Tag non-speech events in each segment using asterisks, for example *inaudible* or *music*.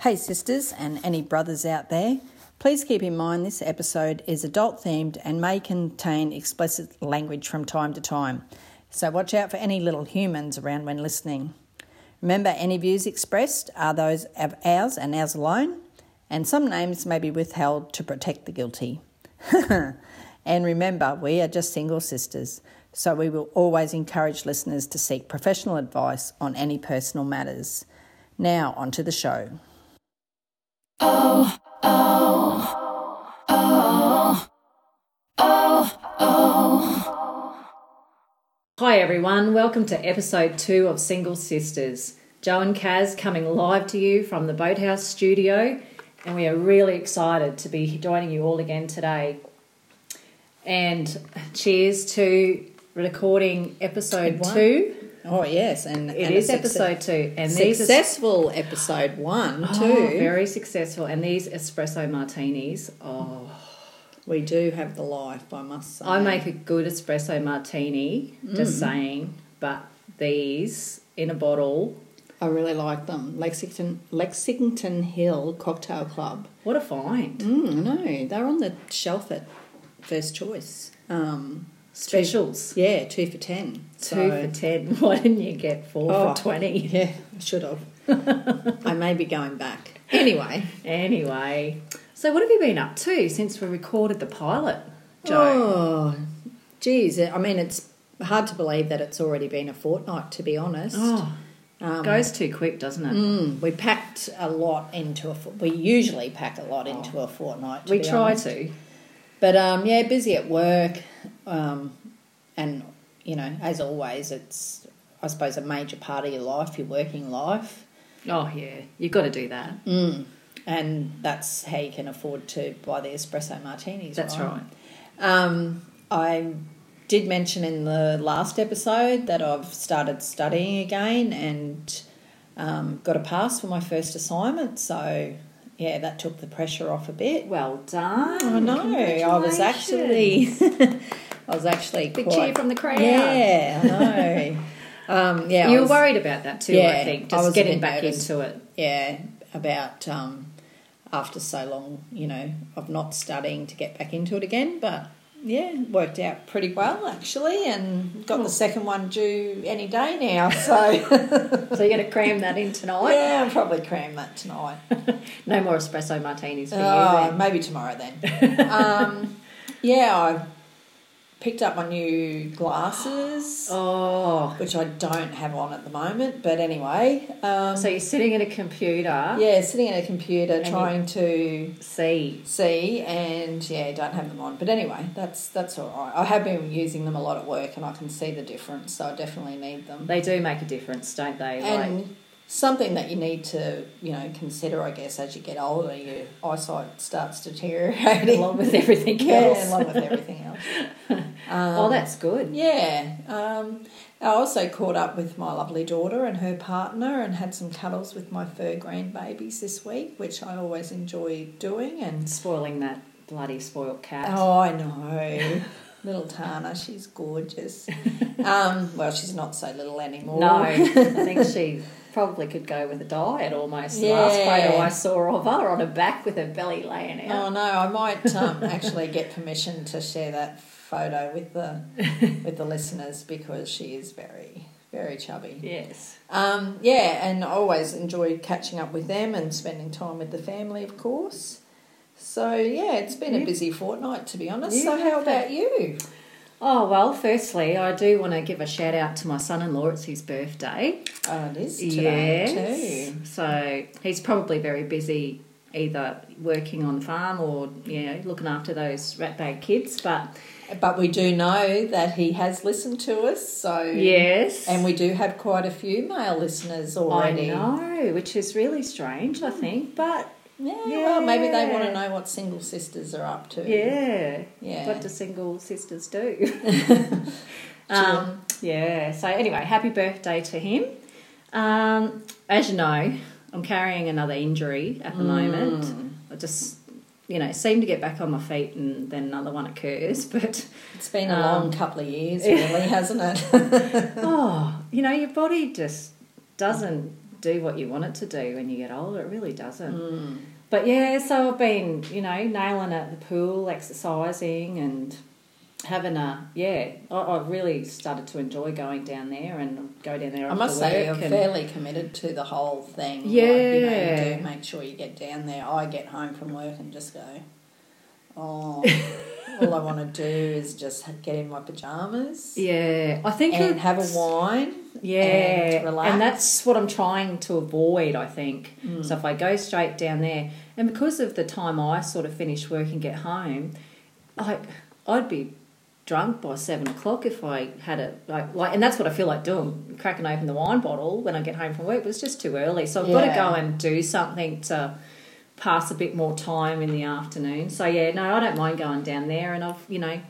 Hey, sisters, and any brothers out there, please keep in mind this episode is adult themed and may contain explicit language from time to time. So watch out for any little humans around when listening. Remember, any views expressed are those of ours and ours alone, and some names may be withheld to protect the guilty. *laughs* and remember, we are just single sisters, so we will always encourage listeners to seek professional advice on any personal matters. Now, on to the show. Oh, oh, oh, oh, oh. Hi everyone, welcome to episode two of Single Sisters. Joe and Kaz coming live to you from the Boathouse studio, and we are really excited to be joining you all again today. And cheers to recording episode two. Oh yes, and It and is episode two, and these are successful episode one too. very successful. And these espresso martinis, oh, we do have the life, I must say. I make a good espresso martini. Mm. Just saying, but these in a bottle, I really like them. Lexington Lexington Hill Cocktail Club. what a find! Mm, I know they're on the shelf at First Choice. Um, Specials. yeah, two for ten. Two So- for ten. *laughs* Why didn't you get four Oh. for twenty? Yeah, I should have. *laughs* I may be going back. Anyway, Anyway, so what have you been up to since we recorded the pilot, Joe? Oh, geez. I mean, it's hard to believe that it's already been a fortnight, to be honest. Oh, Um, goes too quick, doesn't it? Mm, we packed a lot into a. We usually pack a lot into a fortnight. To we try honest. to. but um, yeah, busy at work, um, and you know, as always, it's I suppose a major part of your life, your working life, Oh yeah, you've got to do that. mm. and that's how you can afford to buy the espresso martinis. That's right. Um, I did mention in the last episode that I've started studying again and um, got a pass for my first assignment. So, yeah, that took the pressure off a bit. Well done. I know. I was actually, *laughs* I was actually Big quite, cheer from the crowd. Yeah, I know. *laughs* um, yeah, I you were was- worried about that too. Yeah, I think I was just a getting back nervous. into it. yeah, about um, after so long, you know, of not studying to get back into it again. But yeah, worked out pretty well actually, and got the second one due any day now. *laughs* So So you're going to cram that in tonight. yeah, I'll probably cram that tonight. *laughs* No more espresso martinis for you. Oh, then. maybe tomorrow then. *laughs* um, yeah, I picked up my new glasses. Oh, Which I don't have on at the moment, but anyway. Um, so you're sitting at a computer. yeah, sitting at a computer trying to See, see and yeah don't have them on but anyway that's that's all right i have been using them a lot at work and i can see the difference so i definitely need them they do make a difference, don't they? and something that you need to you know consider i guess as you get older your eyesight starts deteriorating along with everything yeah else. along with everything else *laughs* oh, that's good. yeah um, i also caught up with my lovely daughter and her partner and had some cuddles with my fur grandbabies this week which i always enjoy doing and Spoiling that bloody spoiled cat. Oh, I know. *laughs* little Tana, she's gorgeous. *laughs* Um, well, she's not so little anymore. No, I think she probably could go with a diet almost. The Last photo I saw of her on her back with her belly laying out. Oh no, I might um, actually get permission to share that photo with the *laughs* with the listeners because she is very very chubby. Yes. Um, yeah, and I always enjoy catching up with them and spending time with the family, of course. So yeah, it's been a busy fortnight to be honest. So how about you? Oh, well, firstly, I do want to give a shout out to my son in law. It's his birthday. Oh, it is today too. So he's probably very busy either working on the farm or, you know, looking after those rat bag kids. But But we do know that he has listened to us, so yes. and we do have quite a few male listeners I already. know, which is really strange, I hmm. think. But Yeah, well, maybe they want to know what single sisters are up to. yeah, Yeah. what do single sisters do? *laughs* *laughs* um, yeah, so anyway, happy birthday to him. Um, as you know, I'm carrying another injury at the moment. Mm. I just, you know, seem to get back on my feet and then another one occurs. *laughs* But, It's been a Um, long couple of years, really, hasn't it? oh, you know, your body just doesn't do what you want it to do when you get older. It really doesn't. Hmm. But yeah, so I've been, you know, nailing it at the pool, exercising, and having a yeah. I, I've really started to enjoy going down there and go down there. I must say, and- fairly committed to the whole thing. Like, you know, Yeah. you do make sure you get down there. I get home from work and just go, oh, *laughs* all I want to do is just get in my pajamas Yeah, I think and have a wine. Yeah, and relax. and that's what I'm trying to avoid. I think Mm. so. If I go straight down there, and because of the time I sort of finish work and get home, like I'd be drunk by seven o'clock if I had it like like, and that's what I feel like doing, cracking open the wine bottle when I get home from work. But it's just too early, so I've got to go and do something to pass a bit more time in the afternoon. So yeah, no, I don't mind going down there, and I've you know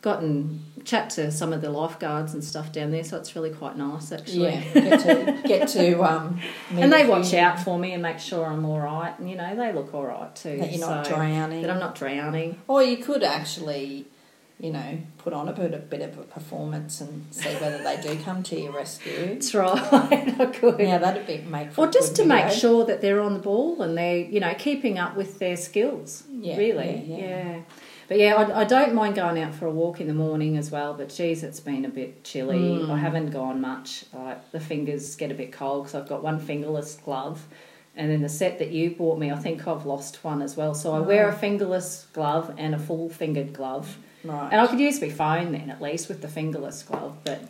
gotten chat to some of the lifeguards and stuff down there, so it's really quite nice actually. Yeah, get to get to um, *laughs* And they watch out for me and make sure I'm all right, and you know they look all right too. that you're not drowning. That I'm not drowning. Or you could actually, you know, put on a bit, a bit of a performance and see whether they do come to your rescue. *laughs* That's right. *laughs* I could. Yeah, that'd be make for Or just to good make sure that they're on the ball and they're, you know, keeping up with their skills. Yeah, really. yeah, Yeah. yeah. But yeah, I, I don't mind going out for a walk in the morning as well. But geez, it's been a bit chilly. Mm. I haven't gone much. Like the fingers get a bit cold because I've got one fingerless glove, and then the set that you bought me, I think I've lost one as well. So I wear a fingerless glove and a full fingered glove, Right. and I could use my phone then at least with the fingerless glove. But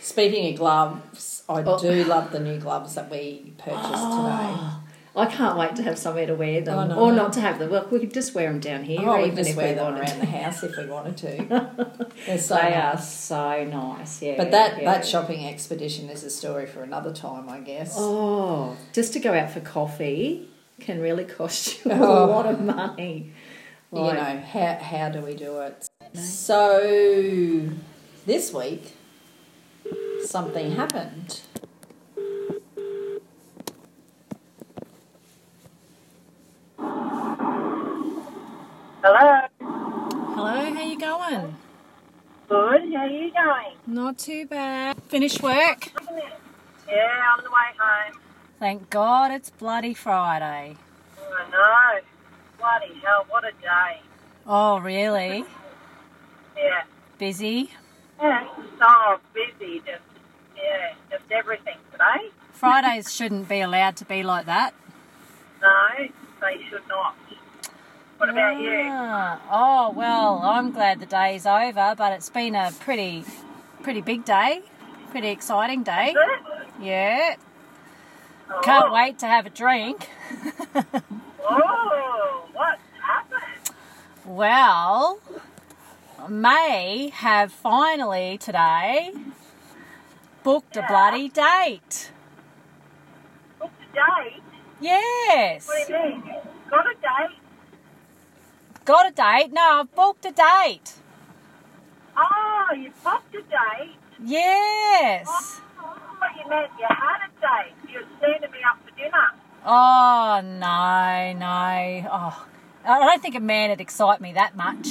Speaking of gloves, I Oh. do love the new gloves that we purchased ah. today. I can't wait to have somewhere to wear them, I know. or not to have them. Well, we could just wear them down here. Oh, we even just if wear we them wanted around the house if we wanted to. *laughs* They're so they are nice. so nice, yeah. But that, yeah. that shopping expedition is a story for another time, I guess. Oh, just to go out for coffee can really cost you *laughs* Oh. a lot of money. you know, how, how do we do it? So, this week, something happened. Hello. Hello, how you going? Good. How are you going? Not too bad. Finished work? Yeah, on the way home. Thank God it's bloody Friday. I know. Bloody hell, what a day. Oh, really? Yeah. Busy? Yeah, so busy. Just, yeah, just everything today. Fridays shouldn't be allowed to be like that. No, they should not. What about you? Ah, Oh, well, I'm glad the day's over, but it's been a pretty pretty big day. Pretty exciting day. Yeah. Oh. Can't wait to have a drink. *laughs* Oh, what happened? Well, May have finally today booked a bloody date. Booked a date? Yes. What do you mean? Got a date? Got a date? No, I've booked a date. Oh, you booked a date? Yes. Oh, you meant you had a date. You were standing me up for dinner. Oh, no, no. Oh, I don't think a man would excite me that much.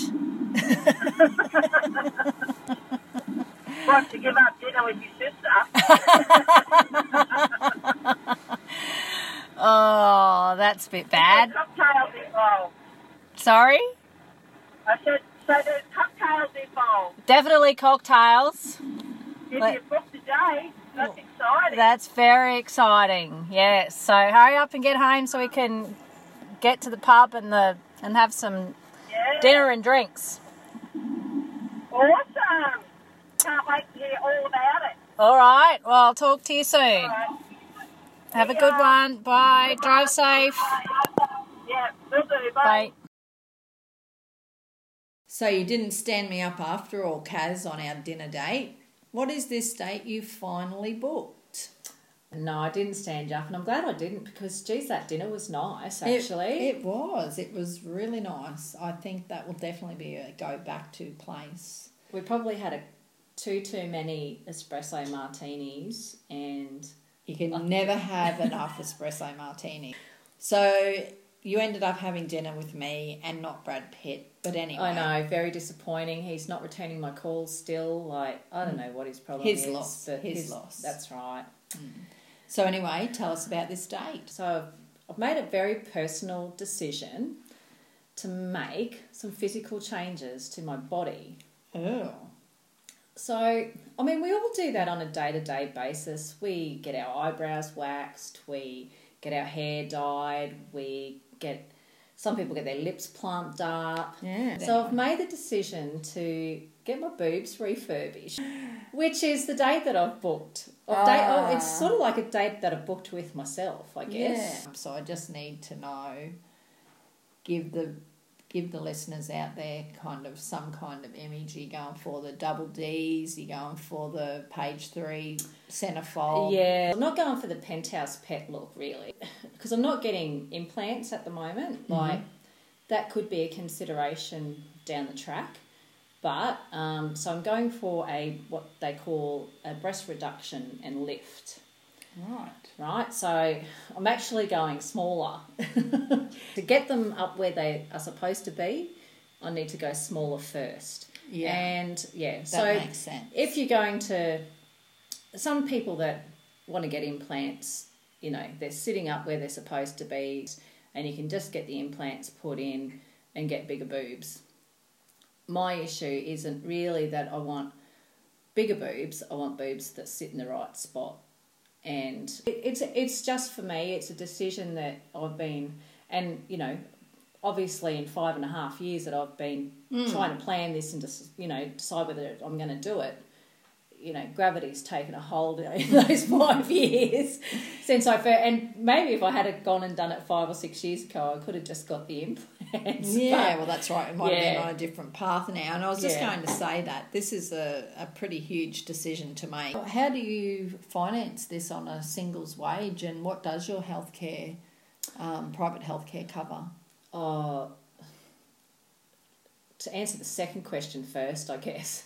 What, to give up dinner with your sister? *laughs* Oh, that's a bit bad. Cocktails involved. Sorry? I said, so there's cocktails involved. Definitely cocktails. If But- you booked a day, that's exciting. That's very exciting. Yes. So hurry up and get home so we can get to the pub and the and have some yeah. dinner and drinks. Awesome. Can't wait to hear all about it. All right. Well, I'll talk to you soon. All right. Have a good one. Bye. Drive safe. Yeah, will do. Bye. Bye. So, you didn't stand me up after all, Kaz, on our dinner date. What is this date you finally booked? No, I didn't stand up, and I'm glad I didn't because, geez, that dinner was nice. Actually, It, was. It was really nice. I think that will definitely be a go back to place. we probably had a two too many espresso martinis, and You can never have enough espresso martini. So you ended up having dinner with me and not Brad Pitt. But anyway, I know very disappointing. He's not returning my calls still. Like I don't mm. know what his problem His is. loss. But His loss. That's right. Mm. So anyway, tell us about this date. So I've, made a very personal decision to make some physical changes to my body. Oh. So, I mean, we all do that on a day to day basis. We get our eyebrows waxed, we get our hair dyed, we get some people get their lips plumped up. Yeah. So, I've made the decision to get my boobs refurbished, which is the date that I've booked. I've date, oh, it's Ah. sort of like a date that I've booked with myself, I guess. Yeah. So I just need to know, give the give the listeners out there kind of some kind of image. You're going for the double D's. You're going for the page three centerfold. Yeah, I'm not going for the penthouse pet look really, because I'm not getting implants at the moment. Like that could be a consideration down the track, but um, so I'm going for a what they call a breast reduction and lift. Right. Right, so I'm actually going smaller *laughs* to get them up where they are supposed to be. I need to go smaller first. Yeah. and yeah, That so makes sense. if you're going to some people that want to get implants you know they're sitting up where they're supposed to be and you can just get the implants put in and get bigger boobs my issue isn't really that i want bigger boobs i want boobs that sit in the right spot. And it, it's it's just for me it's a decision that i've been and you know obviously in five and a half years that i've been mm. trying to plan this and just you know decide whether i'm going to do it you know gravity's taken a hold *laughs* in those five years since i first and maybe if i had gone and done it five or six years ago i could have just got the implants Yeah, But- well, that's right. It might have been on a different path now. And I was just Yeah. going to say that this is a, a pretty huge decision to make. How do you finance this on a singles wage, and what does your healthcare, um, private healthcare cover? Uh, to answer the second question first, I guess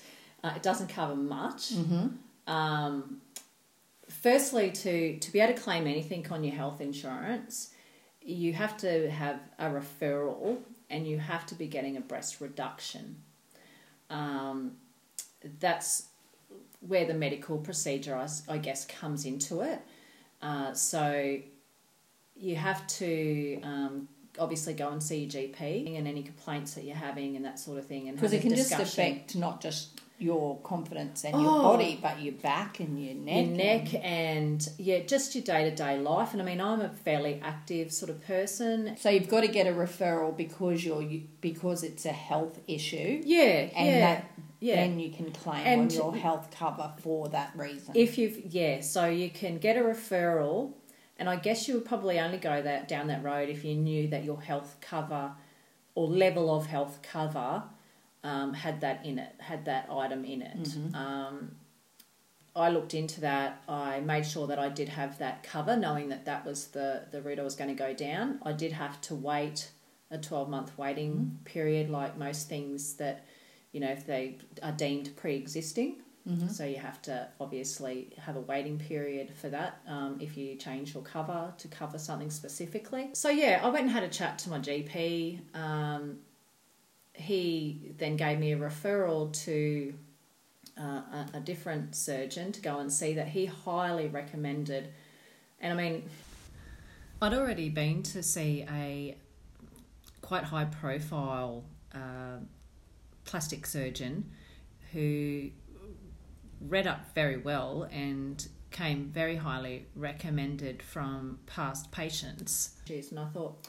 uh, it doesn't cover much. Um, firstly, to to be able to claim anything on your health insurance, you have to have a referral and you have to be getting a breast reduction. Um, that's where the medical procedure, I guess, comes into it. Uh, so you have to um, obviously go and see your GP and any complaints that you're having and that sort of thing. And Because it can just affect not just your confidence and your Oh. body, but your back and your neck. your neck and yeah, just your day to day life. And I mean, I'm a fairly active sort of person. So you've got to get a referral because you're because it's a health issue, Yeah, and yeah, that yeah. then you can claim And- on your health cover for that reason. If you've yeah, so you can get a referral, and I guess you would probably only go that down that road if you knew that your health cover or level of health cover um, had that in it, had that item in it. Um, I looked into that. I made sure that I did have that cover, knowing that that was the the route I was going to go down. I did have to wait a twelve month waiting period, like most things that you know if they are deemed pre existing. So you have to obviously have a waiting period for that um, if you change your cover to cover something specifically. So yeah, I went and had a chat to my GP. Um, he then gave me a referral to uh, a, a different surgeon to go and see that he highly recommended. And I mean, I'd already been to see a quite high profile uh, plastic surgeon who read up very well and came very highly recommended from past patients. And I thought,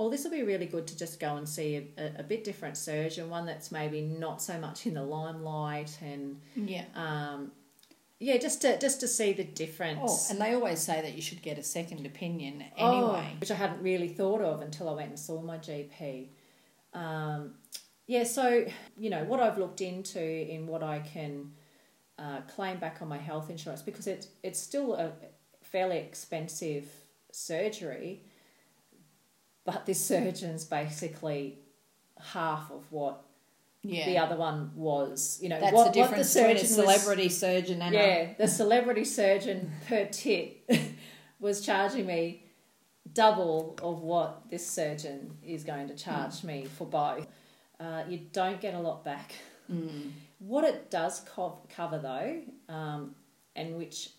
oh, this will be really good to just go and see a, a, bit different surgeon, one that's maybe not so much in the limelight, and yeah. um, yeah, just to just to see the difference. Oh, and they always say that you should get a second opinion Oh, anyway. which I hadn't really thought of until I went and saw my GP. Um, yeah, so you know what I've looked into in what I can uh, claim back on my health insurance because it's it's still a fairly expensive surgery, but this surgeon's basically half of what yeah. the other one was. You know That's what, the what difference the between a surgeon was- celebrity surgeon and a yeah, the celebrity surgeon per tit *laughs* was charging me double of what this surgeon is going to charge me for both. Uh, you don't get a lot back. What it does co- cover, though, um, and which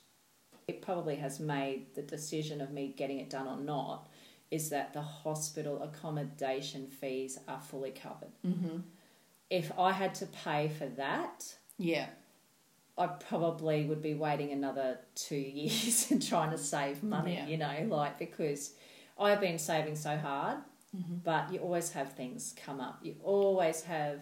it probably has made the decision of me getting it done or not is that the hospital accommodation fees are fully covered. Mm-hmm. If I had to pay for that, Yeah. I probably would be waiting another two *laughs* years and trying to save money, Yeah. you know, like because I've been saving so hard, Mm-hmm. but you always have things come up. You always have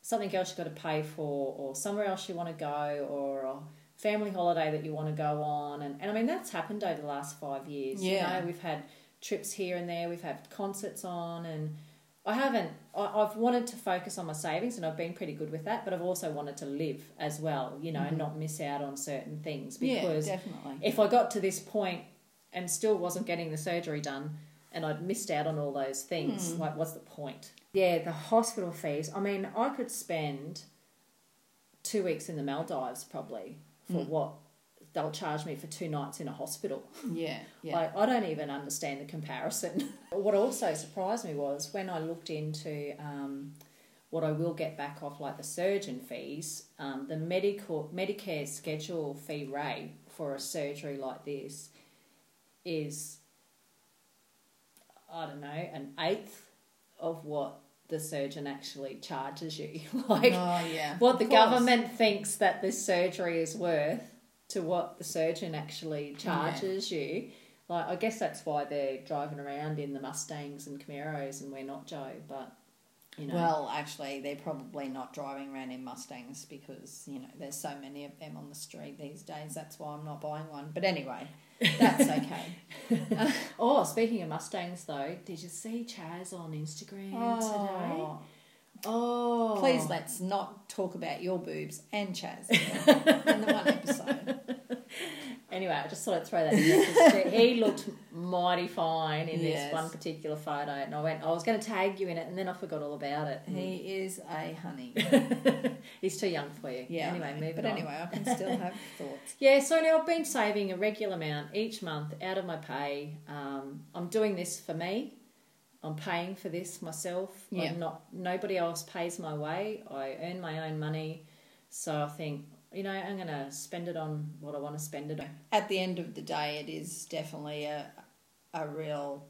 something else you've got to pay for, or somewhere else you want to go, or a family holiday that you want to go on. And, and I mean, that's happened over the last five years. Yeah. You know, we've had trips here and there, we've had concerts on, and I haven't. I, I've wanted to focus on my savings, and I've been pretty good with that. But I've also wanted to live as well, you know, and not miss out on certain things Mm-hmm. Yeah, because definitely. if I got to this point and still wasn't getting the surgery done, and I'd missed out on all those things, Hmm. like what's the point? Yeah, the hospital fees. I mean, I could spend two weeks in the Maldives probably for Hmm. what they'll charge me for two nights in a hospital. *laughs* Yeah. Yeah. Like, I don't even understand the comparison. *laughs* what also surprised me was when I looked into um, what I will get back off, like the surgeon fees, um, the medical Medicare schedule fee rate for a surgery like this is, I don't know, an eighth of what the surgeon actually charges you. *laughs* like, oh, yeah. what the course. government thinks that this surgery is worth to what the surgeon actually charges you. Like, I guess that's why they're driving around in the Mustangs and Camaros and we're not Joe, but you know. Well, actually, they're probably not driving around in Mustangs because you know there's so many of them on the street these days. That's why I'm not buying one. But anyway, that's *laughs* okay. oh, speaking of Mustangs though, did you see Chaz on Instagram today? Oh. Oh, please let's not talk about your boobs and Chaz *laughs* in the one episode. Anyway, I just thought I'd throw that in there he looked mighty fine in Yes. this one particular photo, and I went, I was going to tag you in it, and then I forgot all about it. He is a honey. *laughs* He's too young for you. Yeah. Anyway, moving But on. anyway, I can still have *laughs* thoughts. Yeah, so now I've been saving a regular amount each month out of my pay. Um, I'm doing this for me. I'm paying for this myself. Yeah. I'm not. Nobody else pays my way. I earn my own money, so I think you know I'm going to spend it on what I want to spend it on. At the end of the day, it is definitely a a real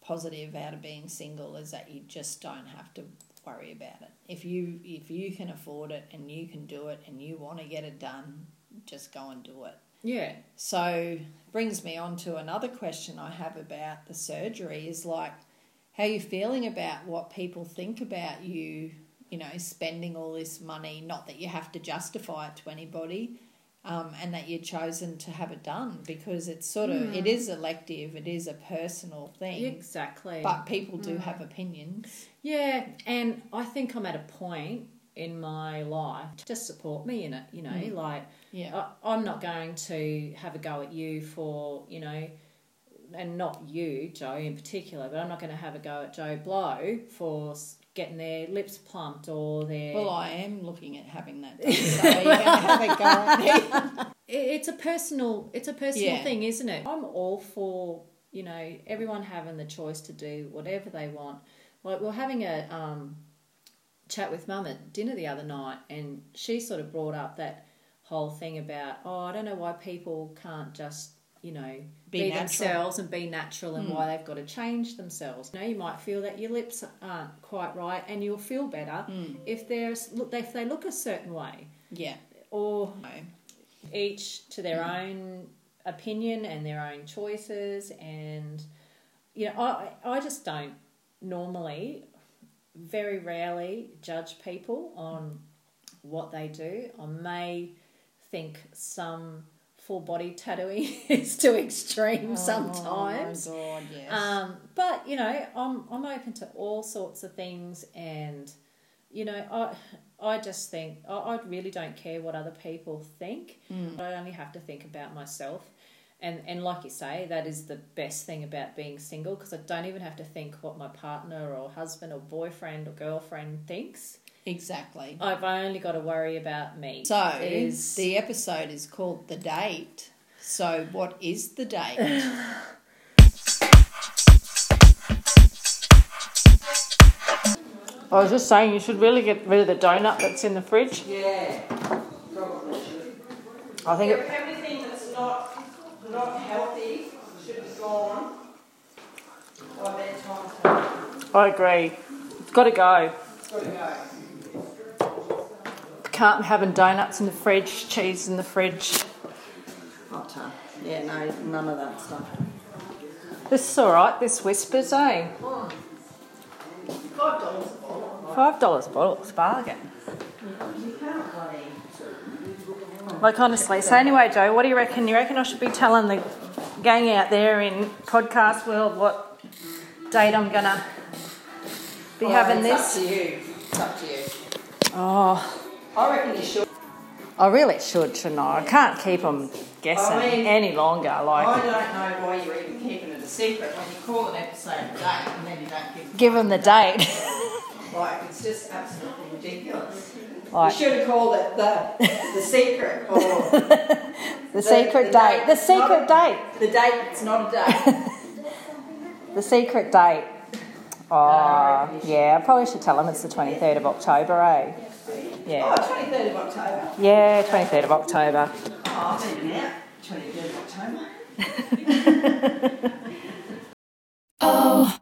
positive out of being single is that you just don't have to worry about it. If you if you can afford it and you can do it and you want to get it done, just go and do it. Yeah. So brings me on to another question I have about the surgery is like how you feeling about what people think about you, you know, spending all this money, not that you have to justify it to anybody, um, and that you're chosen to have it done because it's sort of it mm. is elective, it is a personal thing. Exactly. But people do mm. have opinions. Yeah, and I think I'm at a point in my life to just support me in it. You know, mm. like Yeah. I, I'm not going to have a go at you for you know, and not you, Joe, in particular. But I'm not going to have a go at Joe Blow for getting their lips plumped or their. Well, I am looking at having that done, so *laughs* you're going to have a go at me. *laughs* It's a personal it's a personal Yeah. thing isn't it i'm all for you know everyone having the choice to do whatever they want like we we're having a um, chat with mum at dinner the other night and she sort of brought up that whole thing about oh i don't know why people can't just you know Be be, themselves and be natural and hmm. why they've got to change themselves. You know you might feel that your lips aren't quite right and you'll feel better hmm. if there's look if they look a certain way. Yeah. or No. each to their hmm. own opinion and their own choices and you know I, I just don't normally very rarely judge people on what they do. I may think some full body tattooing *laughs* is too extreme sometimes Oh, my God, yes. um, but you know, I'm I'm open to all sorts of things, and you know, I I just think I, I really don't care what other people think. I only have to think about myself, and and like you say, that is the best thing about being single because I don't even have to think what my partner or husband or boyfriend or girlfriend thinks. Exactly. I've only got to worry about me. So is... the episode is called The Date. So what is the date? *sighs* I was just saying you should really get rid of the donut that's in the fridge. Yeah, probably. I think it... everything that's not not healthy should have gone by bedtime. I agree. It's got to go. It's got to go. Can't having donuts in the fridge, cheese in the fridge. Hot tub. Yeah, no, none of that stuff. This is all right. This whispers, eh? Five dollars a bottle. Five dollars a bottle. It's a bargain. Like honestly. So anyway, Joe, what do you reckon? You reckon I should be telling the gang out there in podcast world what date I'm gonna be having this? Up to you. It's up to you. Oh, I reckon you should. I really should, shouldn't I? I can't keep them guessing I mean, any longer. Like I don't know why you're even keeping it a secret when you call an episode a date and then you don't give. give them the date. *laughs* Like it's just absolutely ridiculous. like You should have called it the the secret *laughs* or the secret date. The secret date. the date. It's not a date. The *laughs* secret date. Oh, yeah. I probably should tell them it's the 23rd of October, eh? Yeah. Oh, 23rd of October. Yeah, 23rd of October. Oh, I've been out. 23rd of October. *laughs* oh.